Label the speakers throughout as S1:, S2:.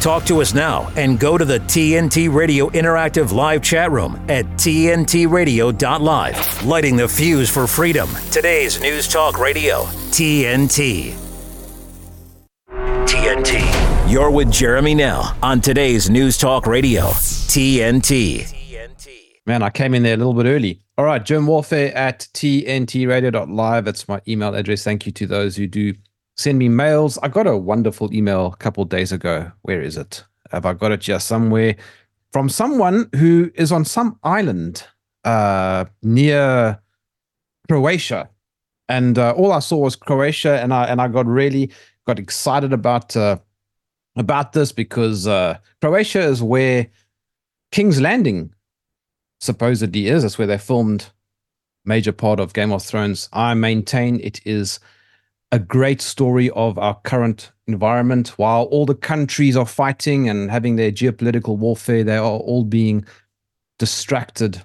S1: Talk to us now and go to the TNT Radio Interactive Live chat room at TNTRadio.live. Lighting the fuse for freedom. Today's News Talk Radio, TNT. TNT. You're with Jeremy Nell on today's News Talk Radio, TNT. TNT.
S2: Man, I came in there a little bit early. All right, Jerm Warfare at tntradio.live. That's my email address. Thank you to those who do send me mails. I got a wonderful email a couple days ago. Where is it? Have I got it just somewhere? From someone who is on some island uh, near Croatia, and uh, all I saw was Croatia, and I and I got really got excited about uh, about this because uh, Croatia is where King's Landing supposedly is. That's where they filmed major part of Game of Thrones. I maintain it is a great story of our current environment. While all the countries are fighting and having their geopolitical warfare, they are all being distracted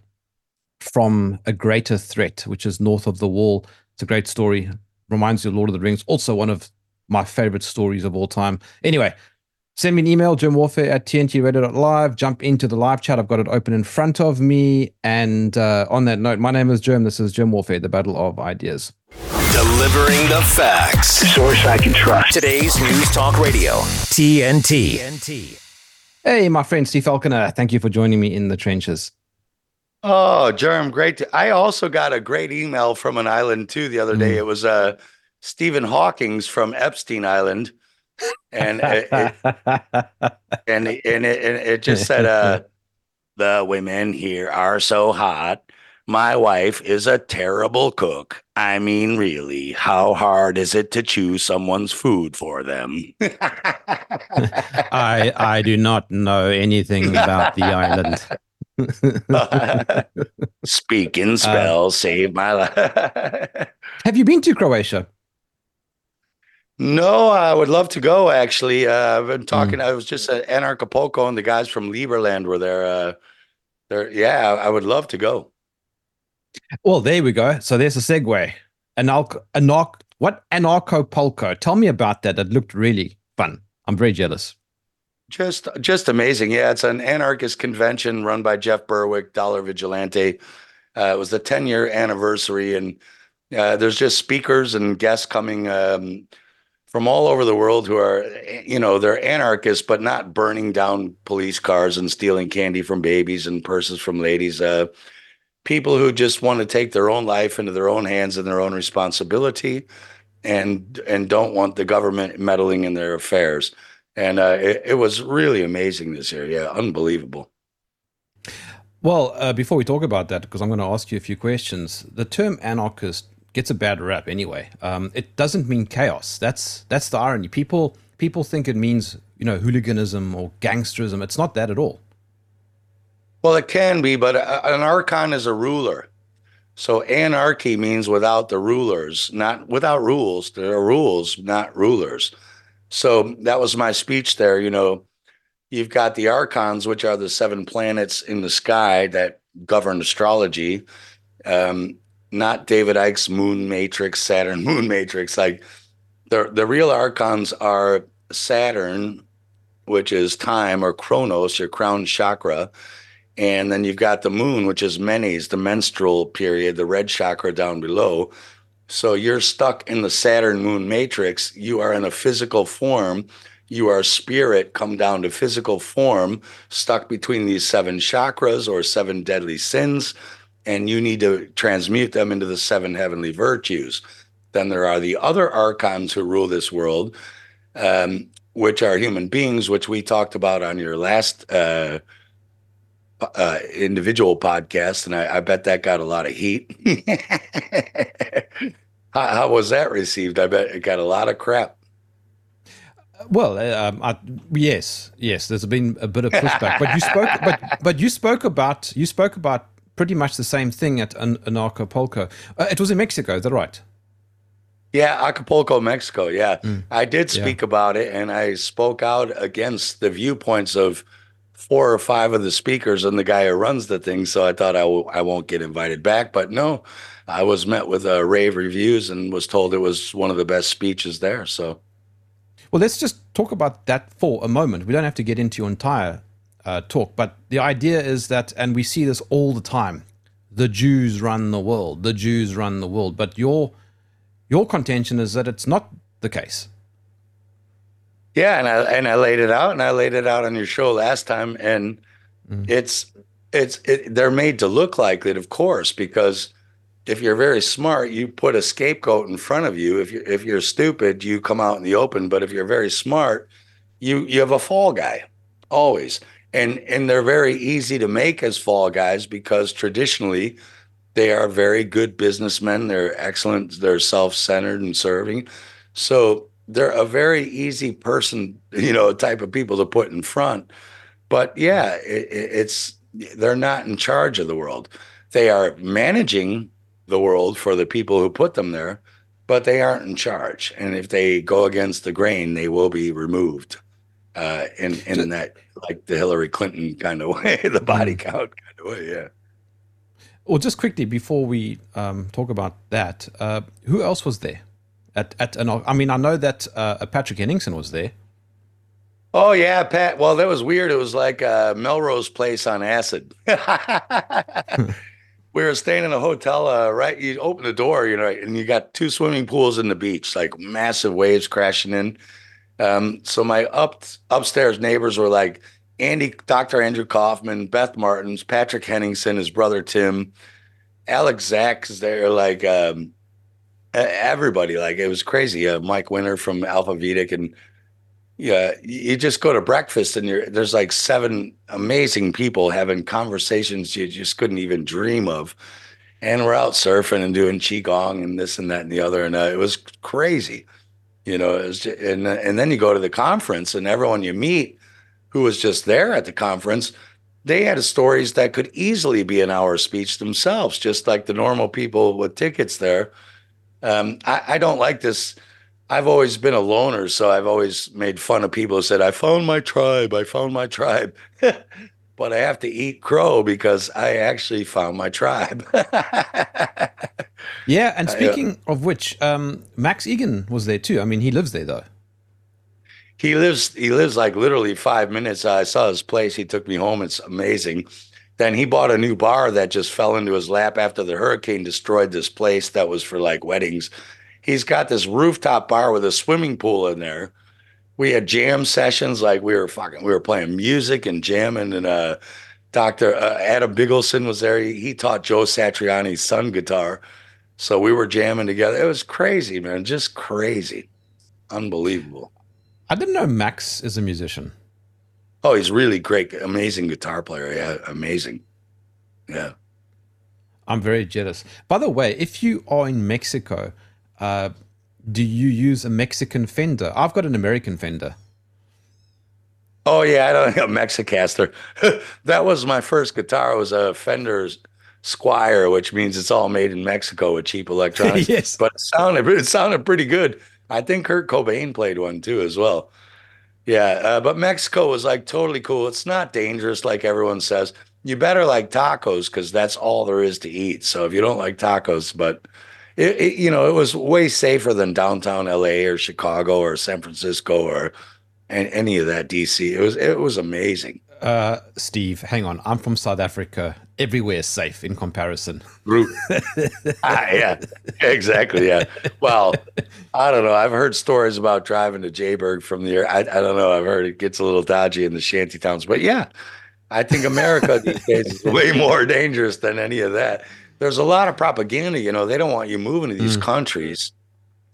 S2: from a greater threat, which is north of the wall. It's a great story. Reminds you of Lord of the Rings. Also, one of my favorite stories of all time. Anyway, send me an email, jermwarfare at tntradio.live. Jump into the live chat. I've got it open in front of me. And uh, on that note, my name is Jerm. This is Jerm Warfare, the battle of ideas.
S3: Delivering the facts.
S4: Source I can trust.
S1: Today's News Talk Radio, TNT. TNT.
S2: Hey, my friend Steve Falconer. Thank you for joining me in the trenches.
S5: Oh, Jerm, great. To, I also got a great email from an island too the other day.
S2: Mm.
S5: It was uh, Stephen Hawking's from Epstein Island, and it, it- and and it, and it just said, uh, "The women here are so hot. My wife is a terrible cook. I mean, really, how hard is it to choose someone's food for them?"
S2: I I do not know anything about the island.
S5: Speak in spell, save my life.
S2: Have you been to Croatia?
S5: No, I would love to go. Actually, uh, I've been talking. I was just at Anarchapulco, and the guys from Liberland were there. Uh, there, yeah, I would love to go.
S2: Well, there we go. So there's a segue. Anarch, anarch, what Anarchapulco? Tell me about that. That looked really fun. I'm very jealous.
S5: Just, just amazing. Yeah, it's an anarchist convention run by Jeff Berwick, Dollar Vigilante. Uh, it was the 10 year anniversary, and uh, there's just speakers and guests coming um, from all over the world who are, you know, they're anarchists, but not burning down police cars and stealing candy from babies and purses from ladies. Uh, people who just want to take their own life into their own hands and their own responsibility, and and don't want the government meddling in their affairs. And uh, it, it was really amazing this year. Yeah, unbelievable.
S2: Well, uh, before we talk about that, because I'm going to ask you a few questions, the term anarchist gets a bad rap anyway. Um, it doesn't mean chaos. That's that's the irony. People people think it means you know hooliganism or gangsterism. It's not that at all.
S5: Well, it can be, but an archon is a ruler. So anarchy means without the rulers, not without rules. There are rules, not rulers. So that was my speech there. You know, you've got the archons, which are the seven planets in the sky that govern astrology. Um, not David Icke's moon matrix, Saturn moon matrix. Like the the real archons are Saturn, which is time, or Chronos, your crown chakra. And then you've got the moon, which is Menes, the menstrual period, the red chakra down below. So you're stuck in the Saturn moon matrix. You are in a physical form. You are spirit come down to physical form, stuck between these seven chakras or seven deadly sins. And you need to transmute them into the seven heavenly virtues. Then there are the other archons who rule this world, um, which are human beings, which we talked about on your last uh, uh, individual podcast, and I, I bet that got a lot of heat. how, how was that received? I bet it got a lot of crap.
S2: Well, uh, um, I, yes, yes. There's been a bit of pushback, but you spoke, but but you spoke about you spoke about pretty much the same thing at An- Anarchapulco. Uh, it was in Mexico, is that right?
S5: Yeah, Acapulco, Mexico. Yeah,
S2: Mm.
S5: I did
S2: Yeah.
S5: speak about it, and I spoke out against the viewpoints of four or five of the speakers and the guy who runs the thing. So I thought I w- I won't get invited back, but no, I was met with uh, rave reviews and was told it was one of the best speeches there. So
S2: Well, let's just talk about that for a moment. We don't have to get into your entire uh, talk, but the idea is that, and we see this all the time the Jews run the world, the Jews run the world. But your, your contention is that it's not the case.
S5: Yeah, and I and I laid it out, and I laid it out on your show last time, and mm. it's it's it, they're made to look like it, of course, because if you're very smart, you put a scapegoat in front of you. If you if you're stupid, you come out in the open. But if you're very smart, you you have a fall guy always, and and they're very easy to make as fall guys because traditionally they are very good businessmen. They're excellent. They're self centered and serving, so they're a very easy person, you know, type of people to put in front. But yeah, it, it's they're not in charge of the world. They are managing the world for the people who put them there, but they aren't in charge. And if they go against the grain, they will be removed uh, in in that like the Hillary Clinton kind of way, the body mm-hmm. count kind of way. Yeah.
S2: Well, just quickly before we um, talk about that, uh, who else was there? At at an, I mean, I know that uh, Patrick Henningsen was there.
S5: Oh yeah, Pat. Well, that was weird. It was like uh, Melrose Place on acid. we were staying in a hotel. Uh, right, you open the door, you know, and you got two swimming pools in the beach, like massive waves crashing in. Um, so my up upstairs neighbors were like Andy, Dr. Andrew Kaufman, Beth Martins, Patrick Henningsen, his brother Tim, Alec Zeck there, like um, everybody. Like it was crazy. Uh, Mike Winter from Alpha Vedic, and yeah, you just go to breakfast and you're there's like seven amazing people having conversations you just couldn't even dream of, and we're out surfing and doing qigong and this and that and the other, and uh, it was crazy, you know. Just, and and then you go to the conference and everyone you meet, who was just there at the conference, they had stories that could easily be an hour speech themselves, just like the normal people with tickets there. Um, I, I don't like this I've always been a loner, so I've always made fun of people who said, I found my tribe, I found my tribe. but I have to eat crow because I actually found my tribe.
S2: yeah, and speaking uh, of which, um, Max Igan was there too. I mean, he lives there though.
S5: He lives he lives like literally five minutes. I saw his place. He took me home. It's amazing. Then he bought a new bar that just fell into his lap after the hurricane destroyed this place that was for like weddings he's got this rooftop bar with a swimming pool in there. We had jam sessions, like we were fucking, we were playing music and jamming. And uh, Dr. Uh, Adam Bigelson was there. He, he taught Joe Satriani's son guitar. So we were jamming together. It was crazy, man. Just crazy. Unbelievable.
S2: I didn't know Max is a musician.
S5: Oh, he's really great. Amazing guitar player. Yeah, amazing. Yeah.
S2: I'm very jealous. By the way, if you are in Mexico, uh, do you use a Mexican Fender? I've got an American Fender.
S5: Oh yeah, I don't have a Mexicaster. that was my first guitar. It was a Fender Squier, which means it's all made in Mexico with cheap electronics. yes, but it sounded it sounded pretty good. I think Kurt Cobain played one too as well. Yeah, uh, but Mexico was like totally cool. It's not dangerous like everyone says. You better like tacos because that's all there is to eat. So if you don't like tacos, but it, it, you know, it was way safer than downtown LA or Chicago or San Francisco or any of that DC. It was it was amazing.
S2: Uh, Steve, hang on. I'm from South Africa. Everywhere is safe in comparison.
S5: ah, yeah, exactly. Yeah. Well, I don't know. I've heard stories about driving to Joburg from the. I, I don't know. I've heard it gets a little dodgy in the shanty towns, but yeah, I think America these days is way more dangerous than any of that there's a lot of propaganda. You know, they don't want you moving to these mm. countries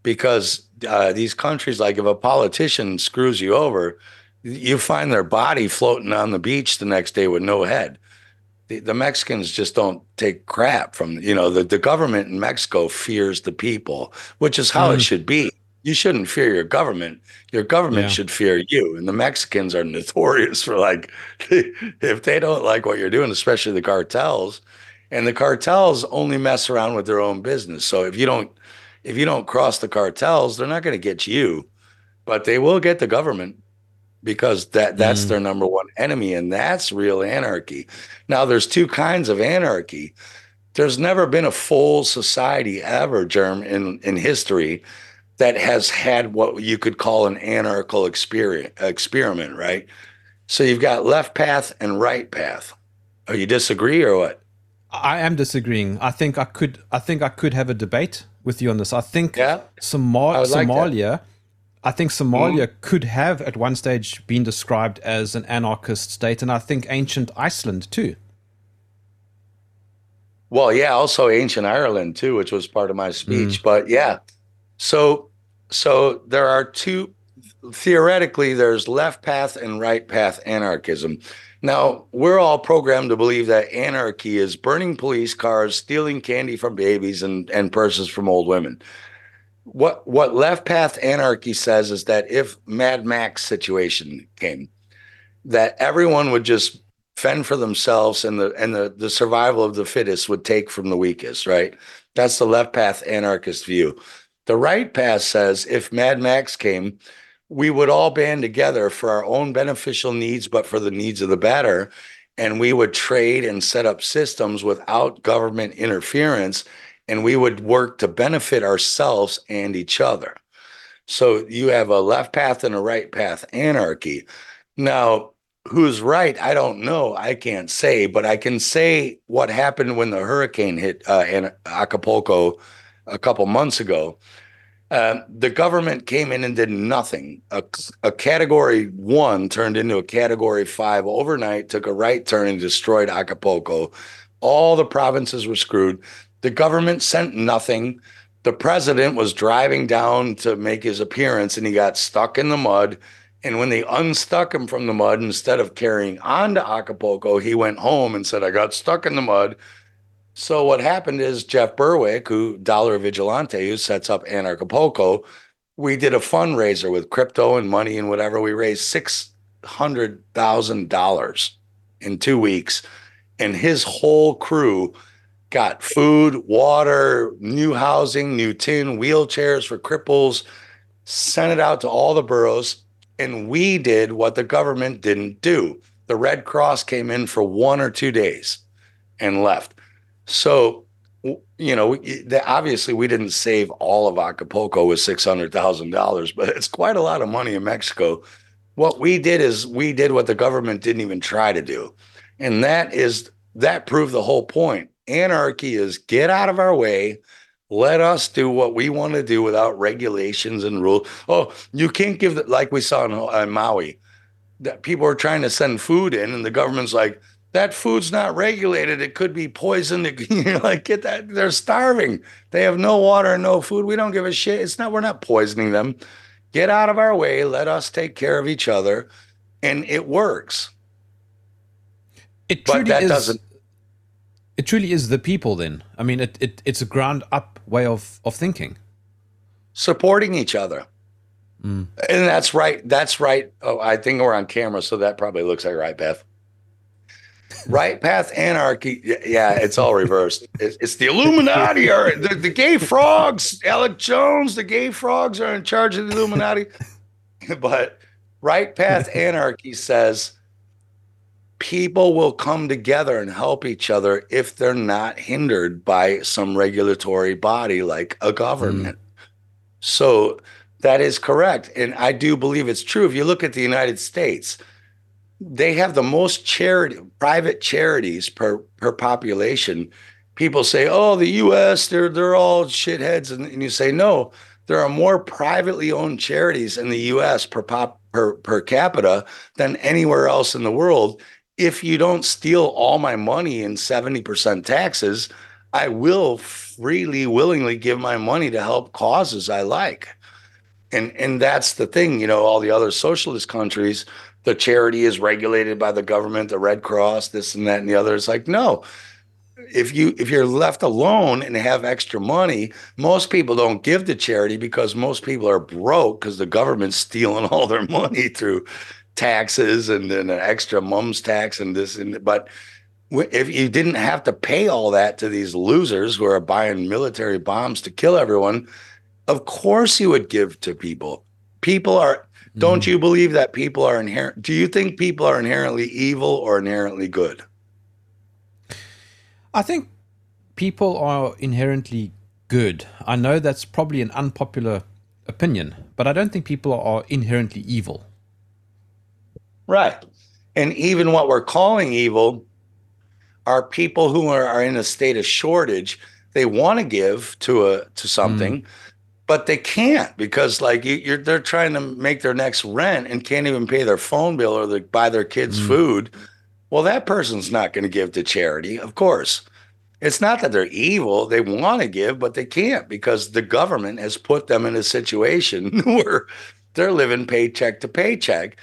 S5: because uh, these countries, like if a politician screws you over, you find their body floating on the beach the next day with no head. The, the Mexicans just don't take crap from, you know, the, the government in Mexico fears the people, which is how mm. it should be. You shouldn't fear your government. Your government yeah. should fear you. And the Mexicans are notorious for like, if they don't like what you're doing, especially the cartels, and the cartels only mess around with their own business. So if you don't if you don't cross the cartels, they're not going to get you, but they will get the government because that that's mm. their number one enemy and that's real anarchy. Now there's two kinds of anarchy. There's never been a full society ever, Jerm, in in history that has had what you could call an anarchical experience, experiment, right? So you've got left path and right path. Are you disagree or what?
S2: I am disagreeing. I think I could. I think I could have a debate with you on this. I think
S5: Yeah?
S2: Somal-
S5: I would like that.
S2: Somalia. I think Somalia mm. could have at one stage been described as an anarchist state, and I think ancient Iceland too.
S5: Well, yeah, also ancient Ireland too, which was part of my speech. Mm. But yeah, so so there are two. Theoretically, there's left path and right path anarchism. Now we're all programmed to believe that anarchy is burning police cars, stealing candy from babies, and and purses from old women. What what left path anarchy says is that if Mad Max situation came, that everyone would just fend for themselves and the and the, the survival of the fittest would take from the weakest, right? That's the left path anarchist view. The right path says if Mad Max came, we would all band together for our own beneficial needs, but for the needs of the better. And we would trade and set up systems without government interference, and we would work to benefit ourselves and each other. So you have a left path and a right path anarchy. Now, who's right? I don't know. I can't say, but I can say what happened when the hurricane hit uh, in Acapulco a couple months ago. Um, the government came in and did nothing. A, a category one turned into a category five overnight, took a right turn and destroyed Acapulco. All the provinces were screwed. The government sent nothing. The president was driving down to make his appearance and he got stuck in the mud. And when they unstuck him from the mud, instead of carrying on to Acapulco, he went home and said, I got stuck in the mud. So what happened is Jeff Berwick, who Dollar Vigilante, who sets up Anarchapulco, we did a fundraiser with crypto and money and whatever. We raised six hundred thousand dollars in two weeks, and his whole crew got food, water, new housing, new tin, wheelchairs for cripples, sent it out to all the boroughs, and we did what the government didn't do. The Red Cross came in for one or two days and left. So, you know, obviously we didn't save all of Acapulco with six hundred thousand dollars, but it's quite a lot of money in Mexico. What we did is we did what the government didn't even try to do, and that is that proved the whole point. Anarchy is get out of our way. Let us do what we want to do without regulations and rules. Oh, you can't give the, like we saw in, in Maui. That people are trying to send food in, and the government's like, that food's not regulated. It could be poisoned. It- You're like, get that. They're starving. They have no water and no food. We don't give a shit. It's not, we're not poisoning them. Get out of our way. Let us take care of each other. And it works.
S2: It
S5: But
S2: truly
S5: that
S2: is.
S5: doesn't-
S2: It truly is the people. Then I mean, it, it it's a ground up way of of thinking.
S5: Supporting each other. Mm. And that's right. That's right. Oh, I think we're on camera, so that probably looks like right path. Right path anarchy. Yeah, it's all reversed. It's, it's the Illuminati or the, the gay frogs. Alex Jones, the gay frogs are in charge of the Illuminati. but right path anarchy says people will come together and help each other if they're not hindered by some regulatory body like a government. Mm. So that is correct. And I do believe it's true. If you look at the United States, they have the most charity private charities per per population. People say, "Oh, the U.S. they're they're all shitheads," and, and you say, "No, there are more privately owned charities in the U.S. per pop per per capita than anywhere else in the world." If you don't steal all my money in seventy percent taxes, I will freely, willingly give my money to help causes I like. And and that's the thing, you know, all the other socialist countries, the charity is regulated by the government, the Red Cross, this and that and the other. It's like, no. If you if you're left alone and have extra money, most people don't give to charity because most people are broke because the government's stealing all their money through taxes and then an extra mum's tax and this and but if you didn't have to pay all that to these losers who are buying military bombs to kill everyone, of course you would give to people. People are don't you believe that people are inherent do you think people are inherently evil or inherently good?
S2: I think people are inherently good. I know that's probably an unpopular opinion, but I don't think people are inherently evil.
S5: Right. And even what we're calling evil are people who are, are in a state of shortage. They want to give to a to something, mm. But they can't because like you, are they're trying to make their next rent and can't even pay their phone bill or the, buy their kids mm. food. Well, that person's not going to give to charity, of course. It's not that they're evil; they want to give, but they can't because the government has put them in a situation where they're living paycheck to paycheck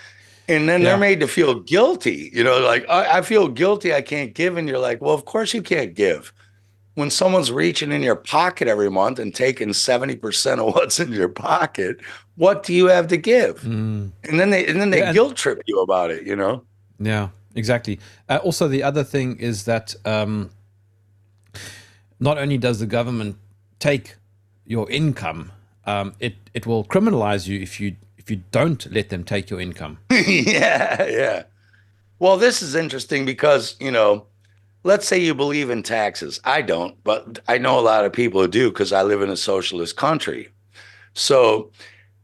S5: and then yeah. they're made to feel guilty. You know, like I, I, feel guilty, I can't give, and you're like, well, of course you can't give. When someone's reaching in your pocket every month and taking seventy percent of what's in your pocket, what do you have to give? Mm. And then they and then they yeah, guilt trip you about it. You know.
S2: Yeah, exactly. Uh, also, the other thing is that um, not only does the government take your income, um, it it will criminalize you if you if you don't let them take your income.
S5: yeah, yeah. Well, this is interesting because, you know, let's say you believe in taxes. I don't, but I know a lot of people who do because I live in a socialist country. So,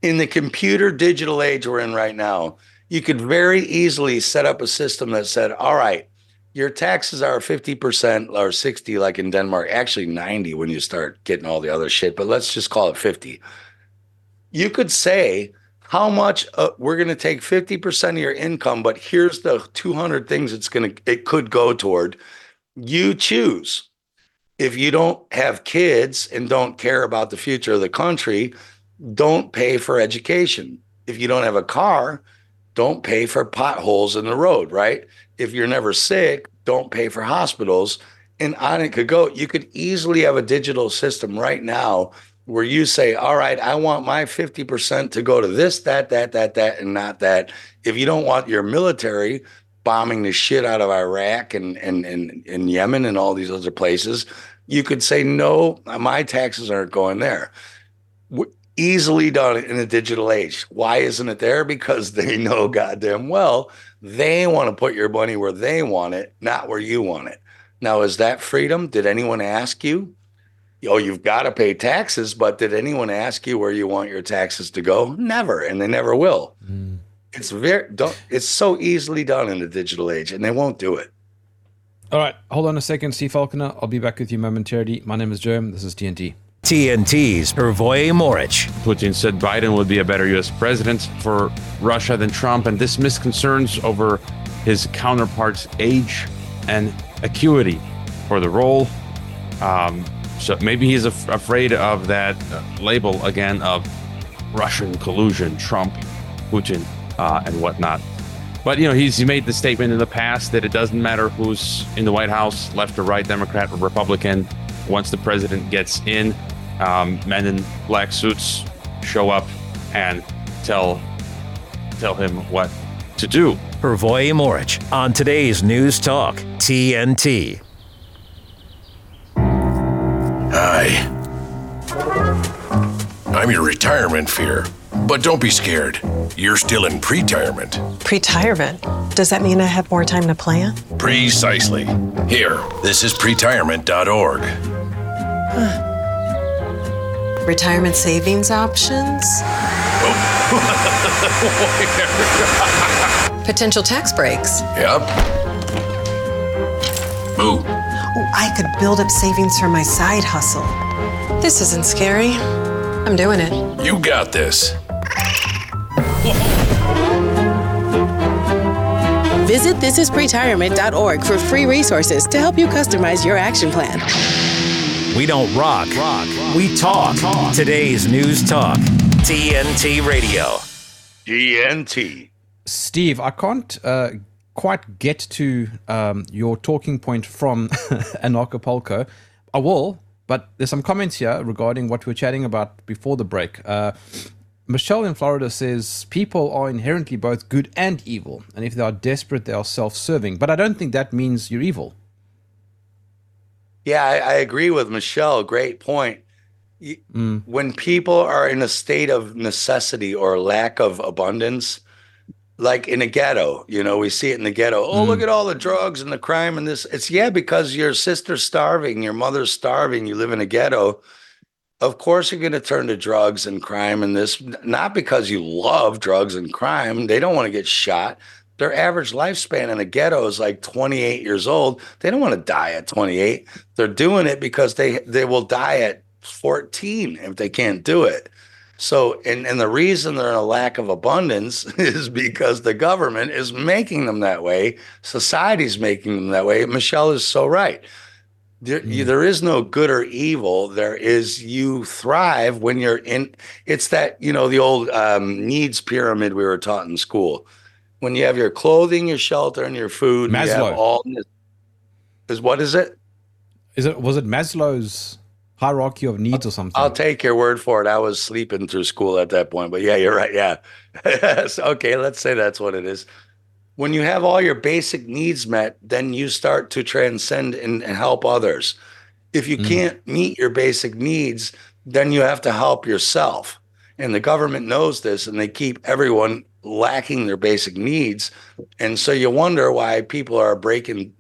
S5: in the computer digital age we're in right now, you could very easily set up a system that said, all right, your taxes are 50% or 60 like in Denmark, actually 90 when you start getting all the other shit, but let's just call it 50. You could say how much uh, we're going to take 50% of your income but here's the 200 things it's going to it could go toward you choose. If you don't have kids and don't care about the future of the country don't pay for education. If you don't have a car don't pay for potholes in the road right? If you're never sick don't pay for hospitals. And on it could go. You could easily have a digital system right now where you say, all right, I want my 50% to go to this, that, that, that, that, and not that. If you don't want your military bombing the shit out of Iraq and, and, and, and Yemen and all these other places, you could say, no, my taxes aren't going there. Easily done in a digital age. Why isn't it there? Because they know goddamn well they want to put your money where they want it, not where you want it. Now, is that freedom? Did anyone ask you? oh, you've got to pay taxes, but did anyone ask you where you want your taxes to go? Never, and they never will. Mm. It's very don't it's so easily done in the digital age, and they won't do it.
S2: All right, hold on a second, Steve Falconer. I'll be back with you momentarily. My name is Jerem. This is TNT.
S1: TNT's Hrvoje Moric.
S4: Putin said Biden would be a better U.S. president for Russia than Trump and dismissed concerns over his counterpart's age and acuity for the role. Um, so maybe he's af- afraid of that label again of Russian collusion, Trump, Putin, uh, and whatnot. But you know, he's made the statement in the past that it doesn't matter who's in the White House, left or right, Democrat or Republican. Once the president gets in, um, men in black suits show up and tell tell him what to do.
S1: Hrvoje Moric on today's News Talk TNT.
S6: Hi. I'm your retirement fear. But don't be scared. You're still in pre-retirement.
S7: Pre-retirement? Does that mean I have more time to plan?
S6: Precisely. Here, this is pretirement.org.
S7: Huh. Retirement savings options? Oh. Potential tax breaks.
S6: Yep. Ooh.
S7: Oh, I could build up savings for my side hustle. This isn't scary. I'm doing it.
S6: You got this.
S8: Visit thisispretirement.org for free resources to help you customize your action plan.
S1: We don't rock, rock. we talk. talk. Today's News Talk, TNT Radio.
S5: TNT.
S2: Steve, I can't uh, quite get to um, your talking point from Anarchapulco. I will, but there's some comments here regarding what we are chatting about before the break. Uh, Michelle in Florida says people are inherently both good and evil, and if they are desperate, they are self-serving. But I don't think that means you're evil.
S5: Yeah, I, I agree with Michelle. Great point. Mm. When people are in a state of necessity or lack of abundance, like in a ghetto, you know, we see it in the ghetto. Oh, mm. look at all the drugs and the crime and this. It's yeah, because your sister's starving, your mother's starving, you live in a ghetto. Of course you're going to turn to drugs and crime and this not because you love drugs and crime they don't want to get shot. Their average lifespan in a ghetto is like 28 years old. They don't want to die at 28 they're doing it because they they will die at 14 if they can't do it. So and and the reason they're in a lack of abundance is because the government is making them that way. Society's making them that way. Michelle is so right there, you, there is no good or evil. There is you thrive when you're in. It's that you know the old um, needs pyramid we were taught in school. When you have your clothing, your shelter, and your food, you have
S2: Maslow.
S5: all. this- Is what is it?
S2: Is it was it Maslow's hierarchy of needs or something?
S5: I'll take your word for it. I was sleeping through school at that point, but yeah, you're right. Yeah. Okay, let's say that's what it is. When you have all your basic needs met, then you start to transcend and, and help others. If you can't meet your basic needs, then you have to help yourself. And the government knows this and they keep everyone lacking their basic needs. And so you wonder why people are breaking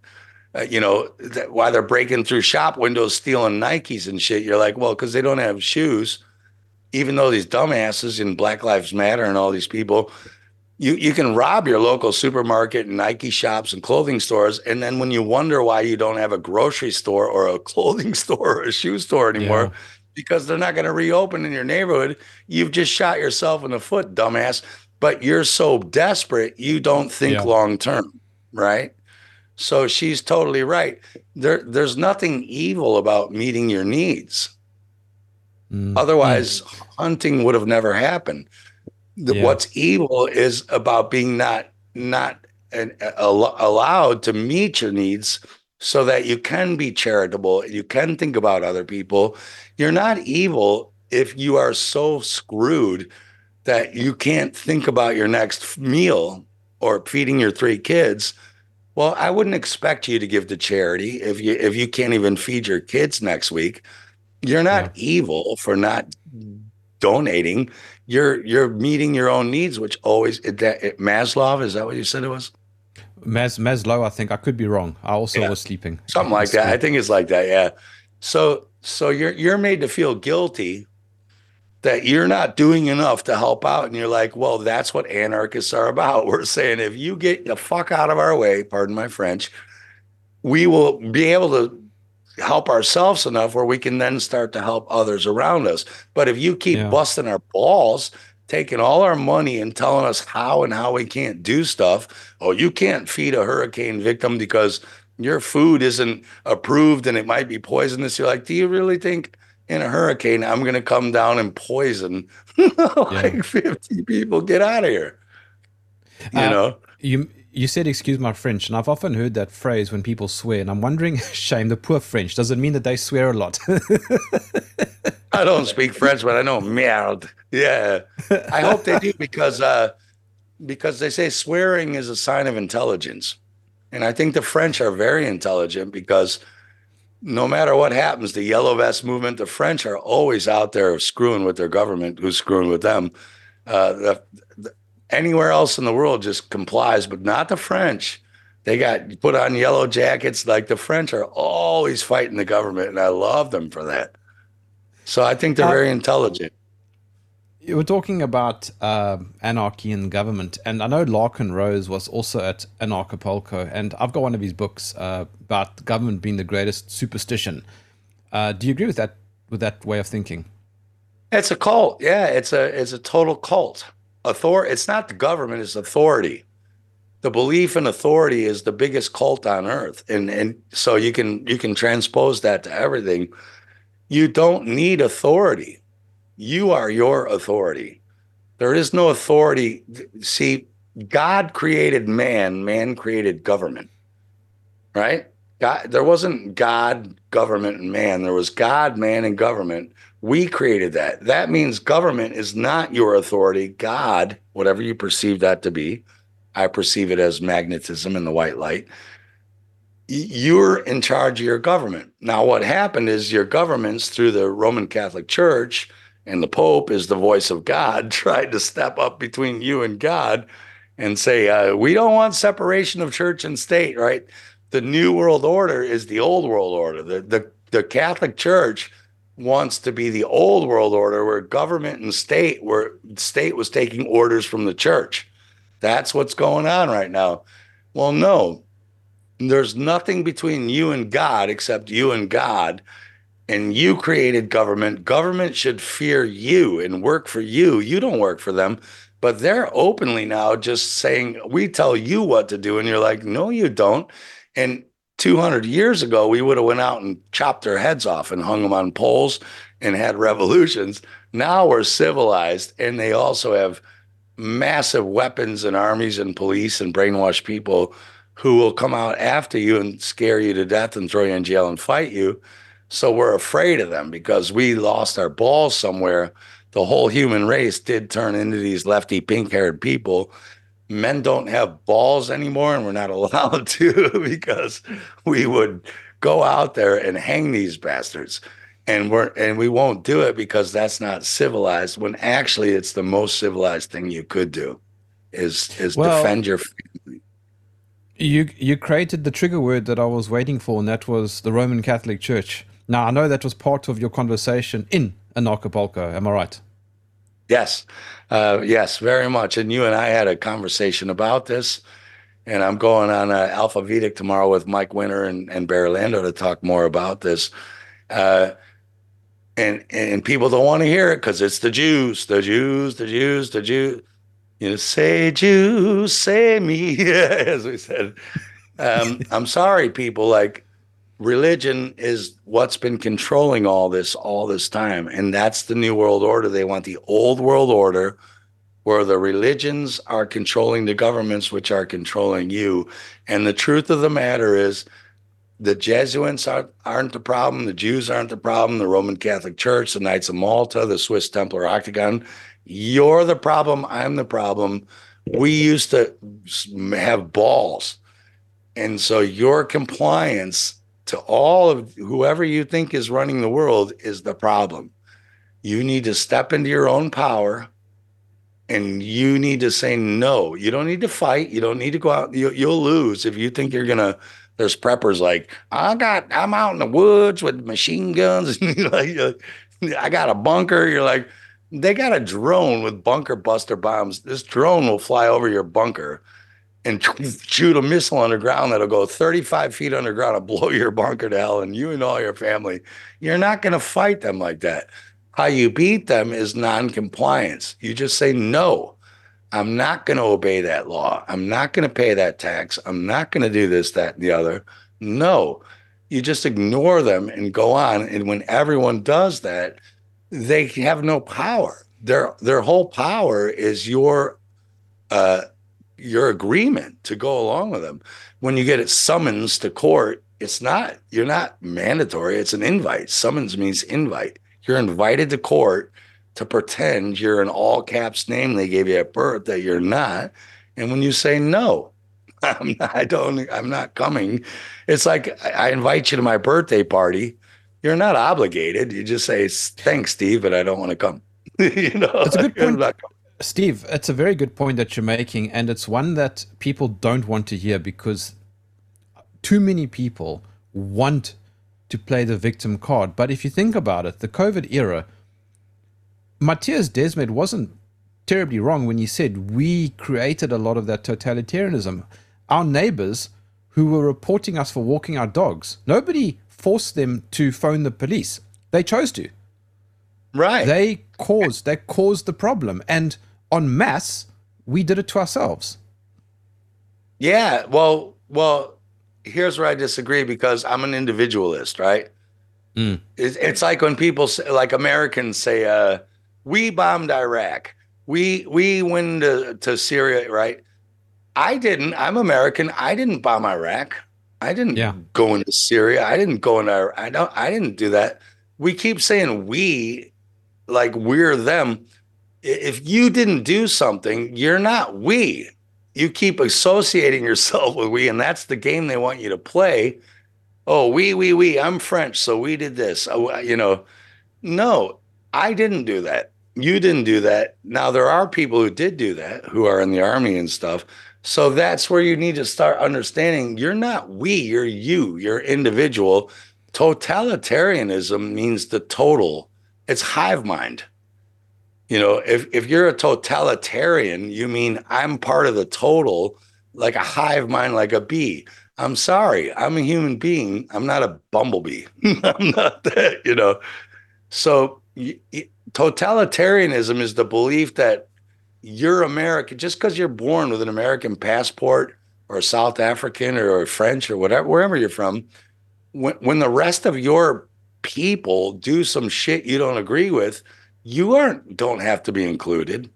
S5: uh, you know, that why they're breaking through shop windows, stealing Nikes and shit. You're like, well, because they don't have shoes. Even though these dumbasses in Black Lives Matter and all these people, you you can rob your local supermarket and Nike shops and clothing stores, and then when you wonder why you don't have a grocery store or a clothing store or a shoe store anymore,
S2: Yeah.
S5: because they're not going to reopen in your neighborhood, you've just shot yourself in the foot, dumbass. But you're so desperate, you don't think
S2: Yeah.
S5: long term, right? So she's totally right. There, there's nothing evil about meeting your needs.
S2: Mm.
S5: Otherwise, hunting would have never happened. The,
S2: Yeah.
S5: What's evil is about being not not an, al- allowed to meet your needs, so that you can be charitable, you can think about other people. You're not evil if you are so screwed that you can't think about your next meal or feeding your three kids. Well, I wouldn't expect you to give to charity if you if you can't even feed your kids next week. You're not evil for not donating. You're you're meeting your own needs, which always it, that it, Maslow is that what you said it was
S2: Mas Maslow, I think I could be wrong. I also
S5: Yeah.
S2: was sleeping.
S5: something like that. I think it's like that. Yeah. So so you're you're made to feel guilty that you're not doing enough to help out, and you're like, well, that's what anarchists are about. We're saying if you get the fuck out of our way, pardon my French, we will be able to help ourselves enough where we can then start to help others around us. But if you keep
S2: Yeah.
S5: busting our balls, taking all our money and telling us how and how we can't do stuff, oh, you can't feed a hurricane victim because your food isn't approved and it might be poisonous. You're like, do you really think in a hurricane I'm going to come down and poison like 50 people? Get out of here. You
S2: Uh,
S5: know?
S2: You you said excuse my French, and I've often heard that phrase when people swear, and I'm wondering, shame the poor French. Does it mean that they swear a lot?
S5: I don't speak French, but I know merde. Yeah. I hope they do because uh because they say swearing is a sign of intelligence. And I think the French are very intelligent because no matter what happens, the yellow vest movement, the French are always out there screwing with their government, who's screwing with them. Uh, the, the, anywhere else in the world just complies, but not the French. They got put on yellow jackets. Like the French are always fighting the government, and I love them for that. So I think they're
S2: Uh,
S5: very intelligent.
S2: you were talking about um anarchy and government, and I know Larken Rose was also at Anarchapulco, and I've got one of his books uh, about government being the greatest superstition. Uh, do you agree with that? With that way of thinking?
S5: It's a cult. Yeah, it's a it's a total cult. Author it's not the government, it's authority. The belief in authority is the biggest cult on earth. And and so you can you can transpose that to everything. You don't need authority. You are your authority. There is no authority. See, God created man, man created government. Right? God there wasn't God, government, and man. There was God, man, and government. We created that. That means government is not your authority. God, whatever you perceive that to be, I perceive it as magnetism in the white light. You're in charge of your government. Now, what happened is your governments through the Roman Catholic Church and the Pope is the voice of God, tried to step up between you and God and say, uh, we don't want separation of church and state, right? The New World Order is the old world order. The, the, the Catholic Church wants to be the old world order where government and state where state was taking orders from the church. That's what's going on right now. Well, no. There's nothing between you and God except you and God. And you created government. Government should fear you and work for you. You don't work for them. But they're openly now just saying, we tell you what to do. And you're like, no, you don't. And 200 years ago, we would have went out and chopped their heads off and hung them on poles and had revolutions. Now we're civilized, and they also have massive weapons and armies and police and brainwashed people who will come out after you and scare you to death and throw you in jail and fight you. So we're afraid of them because we lost our balls somewhere. The whole human race did turn into these lefty pink haired people men don't have balls anymore and we're not allowed to because we would go out there and hang these bastards. And we're and we won't do it because that's not civilized when actually it's the most civilized thing you could do is is well, defend your family.
S2: you you created the trigger word that I was waiting for and that was the Roman Catholic Church. Now I know that was part of your conversation in Anarchapulco am I right?
S5: Yes, uh, yes, very much. And you and I had a conversation about this, and I'm going on uh, Alpha Vedic tomorrow with Mike Winter and, and Barry Lando to talk more about this. Uh, and and people don't want to hear it because it's the Jews, the Jews, the Jews, the Jews. You know, say Jews, say me, as we said. Um, I'm sorry, people. Like religion is what's been controlling all this all this time and that's the new world order. They want the old world order where the religions are controlling the governments which are controlling you. And the truth of the matter is the jesuits aren't, aren't the problem the jews aren't the problem the roman catholic church the knights of malta the swiss templar octagon. You're the problem i'm the problem. We used to have balls. And so your compliance to all of whoever you think is running the world is the problem. You need to step into your own power and you need to say no. You don't need to fight. You don't need to go out. You, will lose if you think you're going to. There's preppers like, I got, I'm out in the woods with machine guns. And like, I got a bunker. You're like, they got a drone with bunker buster bombs. This drone will fly over your bunker and shoot a missile underground that'll go 35 feet underground and blow your bunker to hell and you and all your family. You're not going to fight them like that. How you beat them is non-compliance. You just say, no, I'm not going to obey that law. I'm not going to pay that tax. I'm not going to do this, that, and the other. No, you just ignore them and go on. And when everyone does that, they have no power. Their their whole power is your uh, your agreement to go along with them. When you get it summons to court, it's not you're not mandatory. It's an invite. Summons means invite. You're invited to court to pretend you're an all caps name they gave you at birth that you're not. And when you say no, I'm not, I don't I'm not coming. It's like I invite you to my birthday party. You're not obligated. You just say thanks, Steve, but I don't want to come. you know,
S2: that's a good point. Steve, it's a very good point that you're making, and it's one that people don't want to hear because too many people want to play the victim card. But if you think about it, the COVID era, Mattias Desmet wasn't terribly wrong when he said we created a lot of that totalitarianism. Our neighbors who were reporting us for walking our dogs, nobody forced them to phone the police. They chose to.
S5: Right.
S2: They caused they caused the problem. And on mass, we did it to ourselves.
S5: Yeah. Well, well, here's where I disagree because I'm an individualist, right? Mm. It's, it's, like when people say, like Americans say, uh, we bombed Iraq. We we went to, to Syria, right? I didn't. I'm American. I didn't bomb Iraq. I didn't yeah. go into Syria. I didn't go into I don't I didn't do that. We keep saying we like we're them if you didn't do something, you're not we. You keep associating yourself with we, and that's the game they want you to play. Oh, we, we, we, I'm French, so we did this. Oh, uh, you know, no, I didn't do that. You didn't do that. Now, there are people who did do that who are in the army and stuff. So that's where you need to start understanding you're not we, you're you, you're individual. totalitarianism means the total. It's hive mind. You know, if if you're a totalitarian, you mean I'm part of the total, like a hive mind, like a bee. I'm sorry, I'm a human being. I'm not a bumblebee. I'm not that, you know. So totalitarianism is the belief that you're American just because you're born with an American passport or South African or a French or whatever, wherever you're from. When when the rest of your people do some shit you don't agree with, you aren't don't have to be included.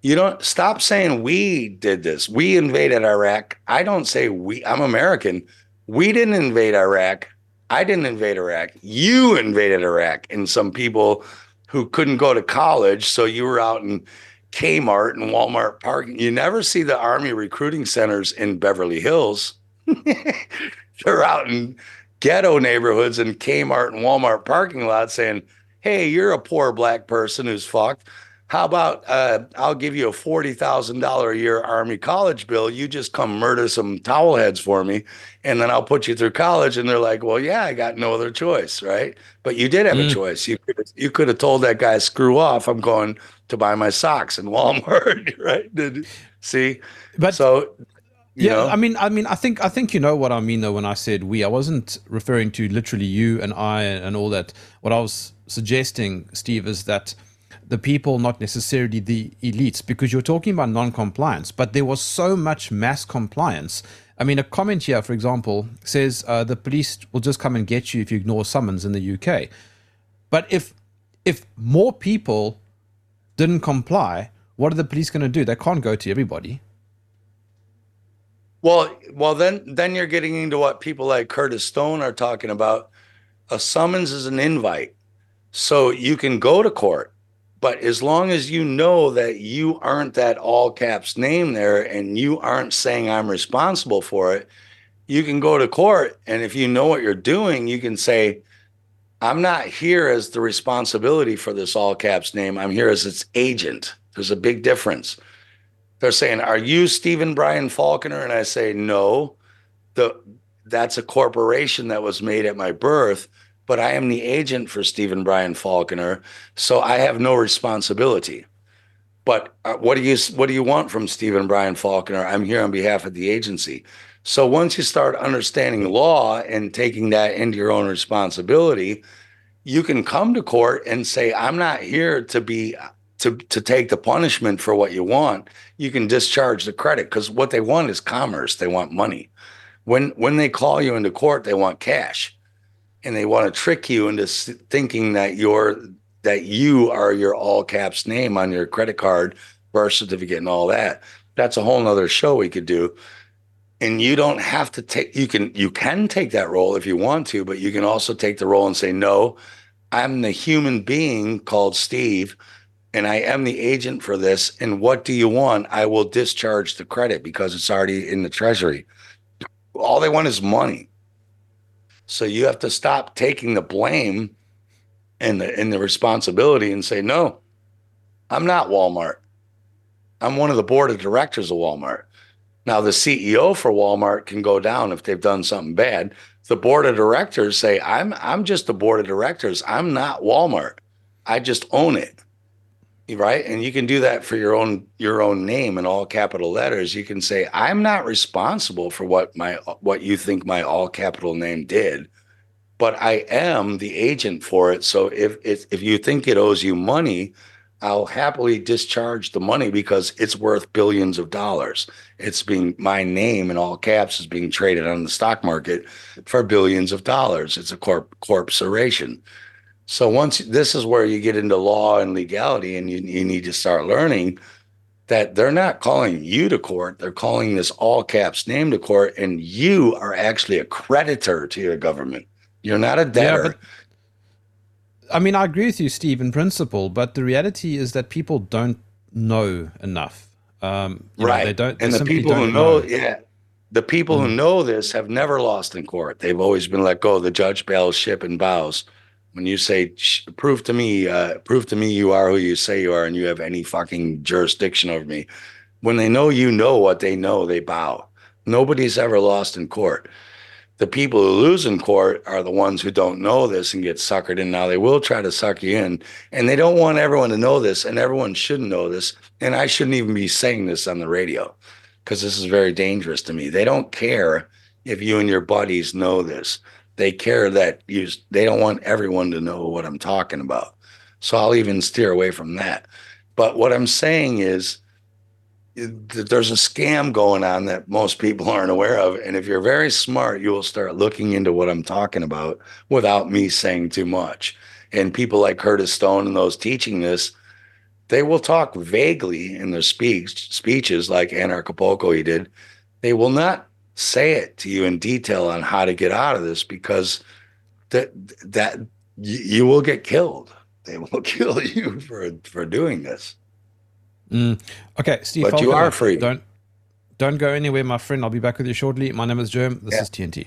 S5: You don't stop saying we did this. We invaded Iraq. I don't say we. I'm American. We didn't invade Iraq. I didn't invade Iraq. You invaded Iraq. And some people who couldn't go to college, so you were out in Kmart and Walmart parking. You never see the Army recruiting centers in Beverly Hills. They're out in ghetto neighborhoods and Kmart and Walmart parking lots saying, Hey, you're a poor black person who's fucked. How about uh, I'll give you a forty thousand dollar a year Army college bill? You just come murder some towel heads for me, and then I'll put you through college. And they're like, "Well, yeah, I got no other choice, right?" But you did have a choice. You could you could have told that guy, "Screw off! I'm going to buy my socks in Walmart." right? Did see?
S2: But-
S5: so you
S2: yeah,
S5: know,
S2: I mean, I mean, I think, I think you know what I mean though when I said we. I wasn't referring to literally you and I and all that. What I was suggesting, Steve, is that the people, not necessarily the elites, because you're talking about non-compliance, but there was so much mass compliance. I mean, a comment here, for example, says uh, the police will just come and get you if you ignore summons in the UK. But if if more people didn't comply, what are the police going to do? They can't go to everybody.
S5: Well, well, then then you're getting into what people like Curtis Stone are talking about. A summons is an invite, so you can go to court, but as long as you know that you aren't that all caps name there and you aren't saying I'm responsible for it, you can go to court. And if you know what you're doing, you can say, I'm not here as the responsibility for this all caps name. I'm here as its agent. There's a big difference they're saying, "Are you Stephen Brian Falconer?" And I say, "No, the that's a corporation that was made at my birth, but I am the agent for Stephen Brian Falconer, so I have no responsibility." But uh, what do you what do you want from Stephen Brian Falconer? I'm here on behalf of the agency. So once you start understanding law and taking that into your own responsibility, you can come to court and say, "I'm not here to be." To, to take the punishment for what you want, you can discharge the credit because what they want is commerce. They want money. When when they call you into court, they want cash, and they want to trick you into thinking that you're that you are your all caps name on your credit card, birth certificate, and all that. That's a whole nother show we could do. And you don't have to take you can you can take that role if you want to, but you can also take the role and say, no, I'm the human being called Steve and I am the agent for this. And what do you want? I will discharge the credit because it's already in the treasury. All they want is money. So you have to stop taking the blame and the and the responsibility and say, no, I'm not Walmart. I'm one of the board of directors of Walmart. Now the CEO for Walmart can go down if they've done something bad. The board of directors say, I'm I'm just the board of directors. I'm not Walmart. I just own it right? And you can do that for your own your own name in all capital letters. You can say i'm not responsible for what my what you think my all capital name did but i am the agent for it. So if if, if you think it owes you money i'll happily discharge the money because it's worth billions of dollars. It's being my name in all caps is being traded on the stock market for billions of dollars. It's a corp corporation so once this is where you get into law and legality, and you, you need to start learning that they're not calling you to court; they're calling this all caps name to court, and you are actually a creditor to your government. You're not a debtor.
S2: Yeah, but- I mean, I agree with you, Steve, in principle, but the reality is that people don't know enough. Um, you know,
S5: right.
S2: they don't.
S5: and
S2: they
S5: the people who
S2: don't
S5: know, yeah, the people who know this have never lost in court. They've always been let go. The judge bails ship and bows. When you say, "Prove to me, uh, prove to me you are who you say you are, and you have any fucking jurisdiction over me," when they know you know what they know, they bow. Nobody's ever lost in court. The people who lose in court are the ones who don't know this and get suckered in. Now they will try to suck you in, and they don't want everyone to know this, and everyone shouldn't know this. And I shouldn't even be saying this on the radio because this is very dangerous to me. They don't care if you and your buddies know this. They care that you. They don't want everyone to know what I'm talking about. So I'll even steer away from that. But what I'm saying is that there's a scam going on that most people aren't aware of. And if you're very smart, you will start looking into what I'm talking about without me saying too much. And people like Curtis Stone and those teaching this, they will talk vaguely in their speech speeches, like Anarchapulco he did. They will not say it to you in detail on how to get out of this because that that you will get killed. They will kill you for for doing this.
S2: Mm. Okay, Steve.
S5: But you are free.
S2: Don't don't go anywhere, my friend. I'll be back with you shortly. My name is Jerm. This yeah. is TNT.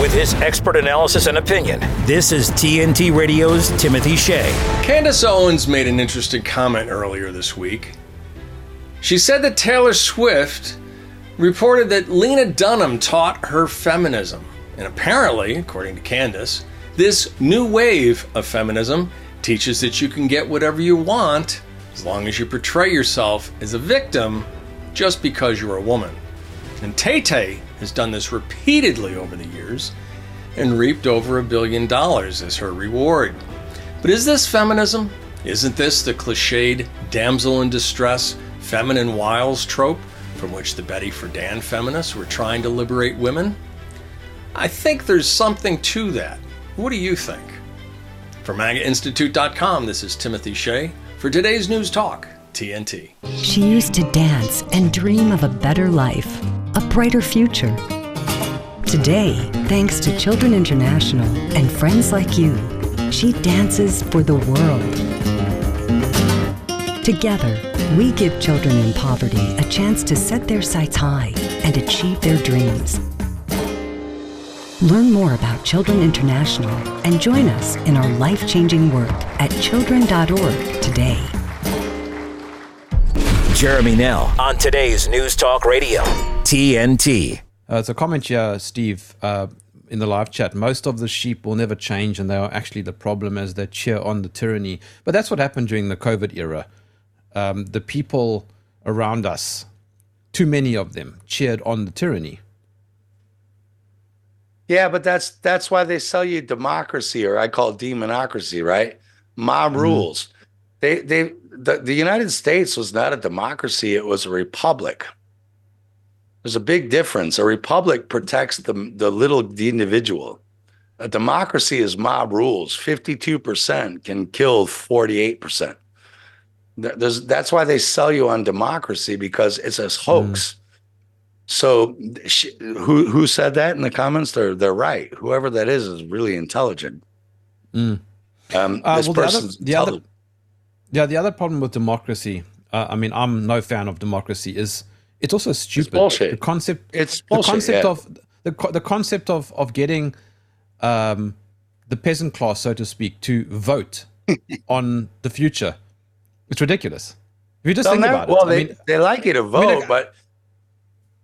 S1: With his expert analysis and opinion, this is TNT Radio's Timothy Shea.
S9: Candace Owens made an interesting comment earlier this week. She said that Taylor Swift reported that Lena Dunham taught her feminism. And apparently, according to Candace, this new wave of feminism teaches that you can get whatever you want as long as you portray yourself as a victim just because you're a woman. And Tay Tay has done this repeatedly over the years and reaped over a billion dollars as her reward. But is this feminism? Isn't this the cliched damsel in distress, feminine wiles trope from which the Betty Friedan feminists were trying to liberate women? I think there's something to that. What do you think? For MAGAInstitute.com, this is Timothy Shea for today's News Talk, TNT.
S10: She used to dance and dream of a better life, a brighter future. Today, thanks to Children International and friends like you, she dances for the world. Together, we give children in poverty a chance to set their sights high and achieve their dreams. Learn more about Children International and join us in our life changing work at children.org today.
S1: Jeremy Nell on today's News Talk Radio, TNT.
S2: Uh, it's a comment here, Steve, uh, in the live chat. Most of the sheep will never change, and they are actually the problem as they cheer on the tyranny. But that's what happened during the COVID era. Um, the people around us, too many of them, cheered on the tyranny.
S5: Yeah, but that's that's why they sell you democracy, or I call it demonocracy, right? Mob mm-hmm. rules. They they the, the United States was not a democracy; it was a republic. There's a big difference. A republic protects the the little the individual. A democracy is mob rules. Fifty-two percent can kill forty-eight percent. There's that's why they sell you on democracy because it's a hoax. Mm. So she, who who said that in the comments? They're they're right. Whoever that is is really intelligent.
S2: Mm.
S5: Um, uh, this well, person's
S2: the other, the other, yeah, the other problem with democracy, uh, I mean, I'm no fan of democracy. Is it's also stupid.
S5: It's bullshit.
S2: The concept.
S5: It's bullshit,
S2: the concept
S5: yeah.
S2: of the the concept of of getting um, the peasant class, so to speak, to vote on the future. It's ridiculous. If you just think about
S5: well,
S2: it,
S5: they, I mean, they like you to vote, I mean, but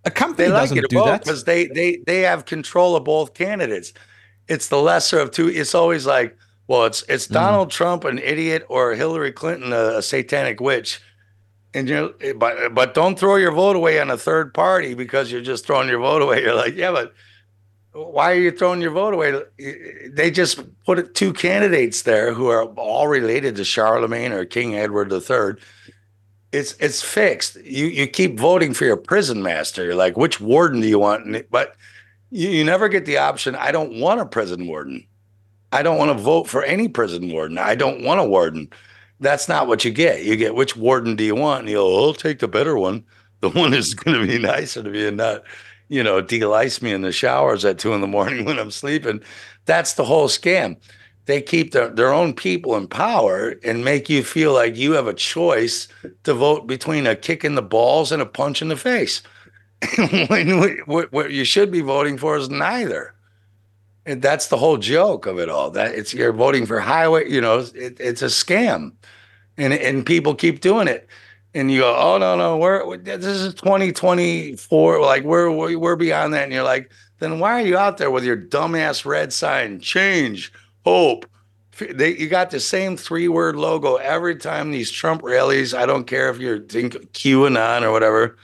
S2: a company they like doesn't do that
S5: because they they they have control of both candidates. It's the lesser of two. It's always like, well, it's it's mm. Donald Trump, an idiot, or Hillary Clinton, a, a satanic witch. And you know, but but don't throw your vote away on a third party because you're just throwing your vote away. You're like, yeah, but why are you throwing your vote away? They just put two candidates there who are all related to Charlemagne or King Edward III it's it's fixed. You you keep voting for your prison master. You're like, which warden do you want? But you, you never get the option. I don't want a prison warden. I don't want to vote for any prison warden. I don't want a warden. That's not what you get. You get which warden do you want? And you'll I'll take the better one. The one is going to be nicer to me and not, you know, delice me in the showers at two in the morning when I'm sleeping. That's the whole scam they keep their, their own people in power and make you feel like you have a choice to vote between a kick in the balls and a punch in the face. when what, what you should be voting for is neither. And that's the whole joke of it all. That it's you're voting for highway, you know, it, it's a scam. And and people keep doing it. And you go, oh no, no, we're this is 2024. Like we're we're beyond that. And you're like, then why are you out there with your dumbass red sign? Change, hope. They, you got the same three word logo every time these Trump rallies. I don't care if you're think QAnon or whatever.